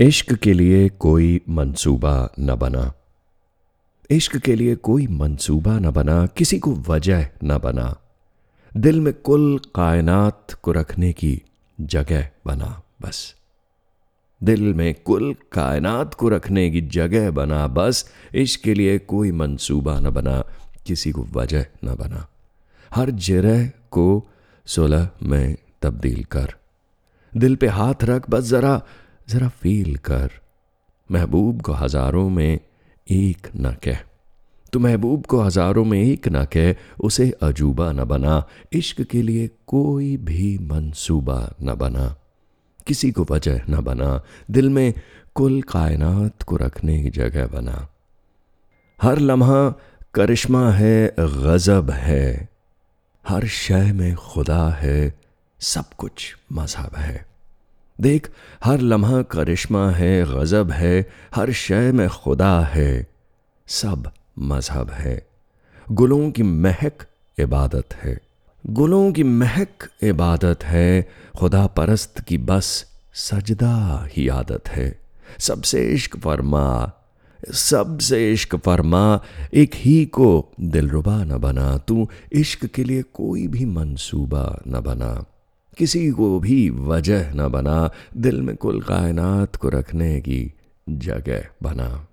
इश्क के लिए कोई मंसूबा न बना। इश्क के लिए कोई मंसूबा न बना, किसी को वजह न बना। दिल में कुल कायनात को रखने की जगह बना, बस। दिल में कुल कायनात को रखने की जगह बना, बस। इश्क के लिए कोई मंसूबा न बना, किसी को वजह न बना। हर जरह को सुलह में तब्दील कर। दिल पे हाथ रख, बस जरा जरा फील कर। महबूब को हज़ारों में एक न कह। तो महबूब को हज़ारों में एक न कह, उसे अजूबा न बना। इश्क के लिए कोई भी मंसूबा न बना। किसी को वजह न बना। दिल में कुल कायनात को रखने की जगह बना। हर लम्हा करिश्मा है, गजब है। हर शय में खुदा है, सब कुछ मज़हब है। देख, हर लम्हा करिश्मा है, गज़ब है, हर शय में खुदा है। सब मज़हब है। गुलों की महक इबादत है। गुलों की महक इबादत है। खुदा परस्त की बस सजदा ही आदत है। सबसे इश्क फरमा, सबसे इश्क फरमा, एक ही को दिलरुबा न बना। तू इश्क के लिए कोई भी मंसूबा न बना। किसी को भी वजह न बना, दिल में कुल कायनात को रखने की जगह बना।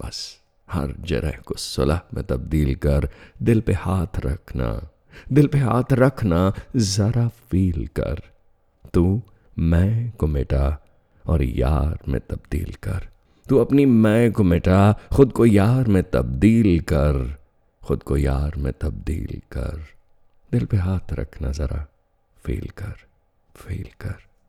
बस हर जरह को सुलह में तब्दील कर, दिल पे हाथ रखना, दिल पे हाथ रखना जरा फील कर। तू मैं को मिटा और यार में तब्दील कर। तू अपनी मैं को मिटा, खुद को यार में तब्दील कर। खुद को यार में तब्दील कर। दिल पे हाथ रखना जरा फील कर फेल कर।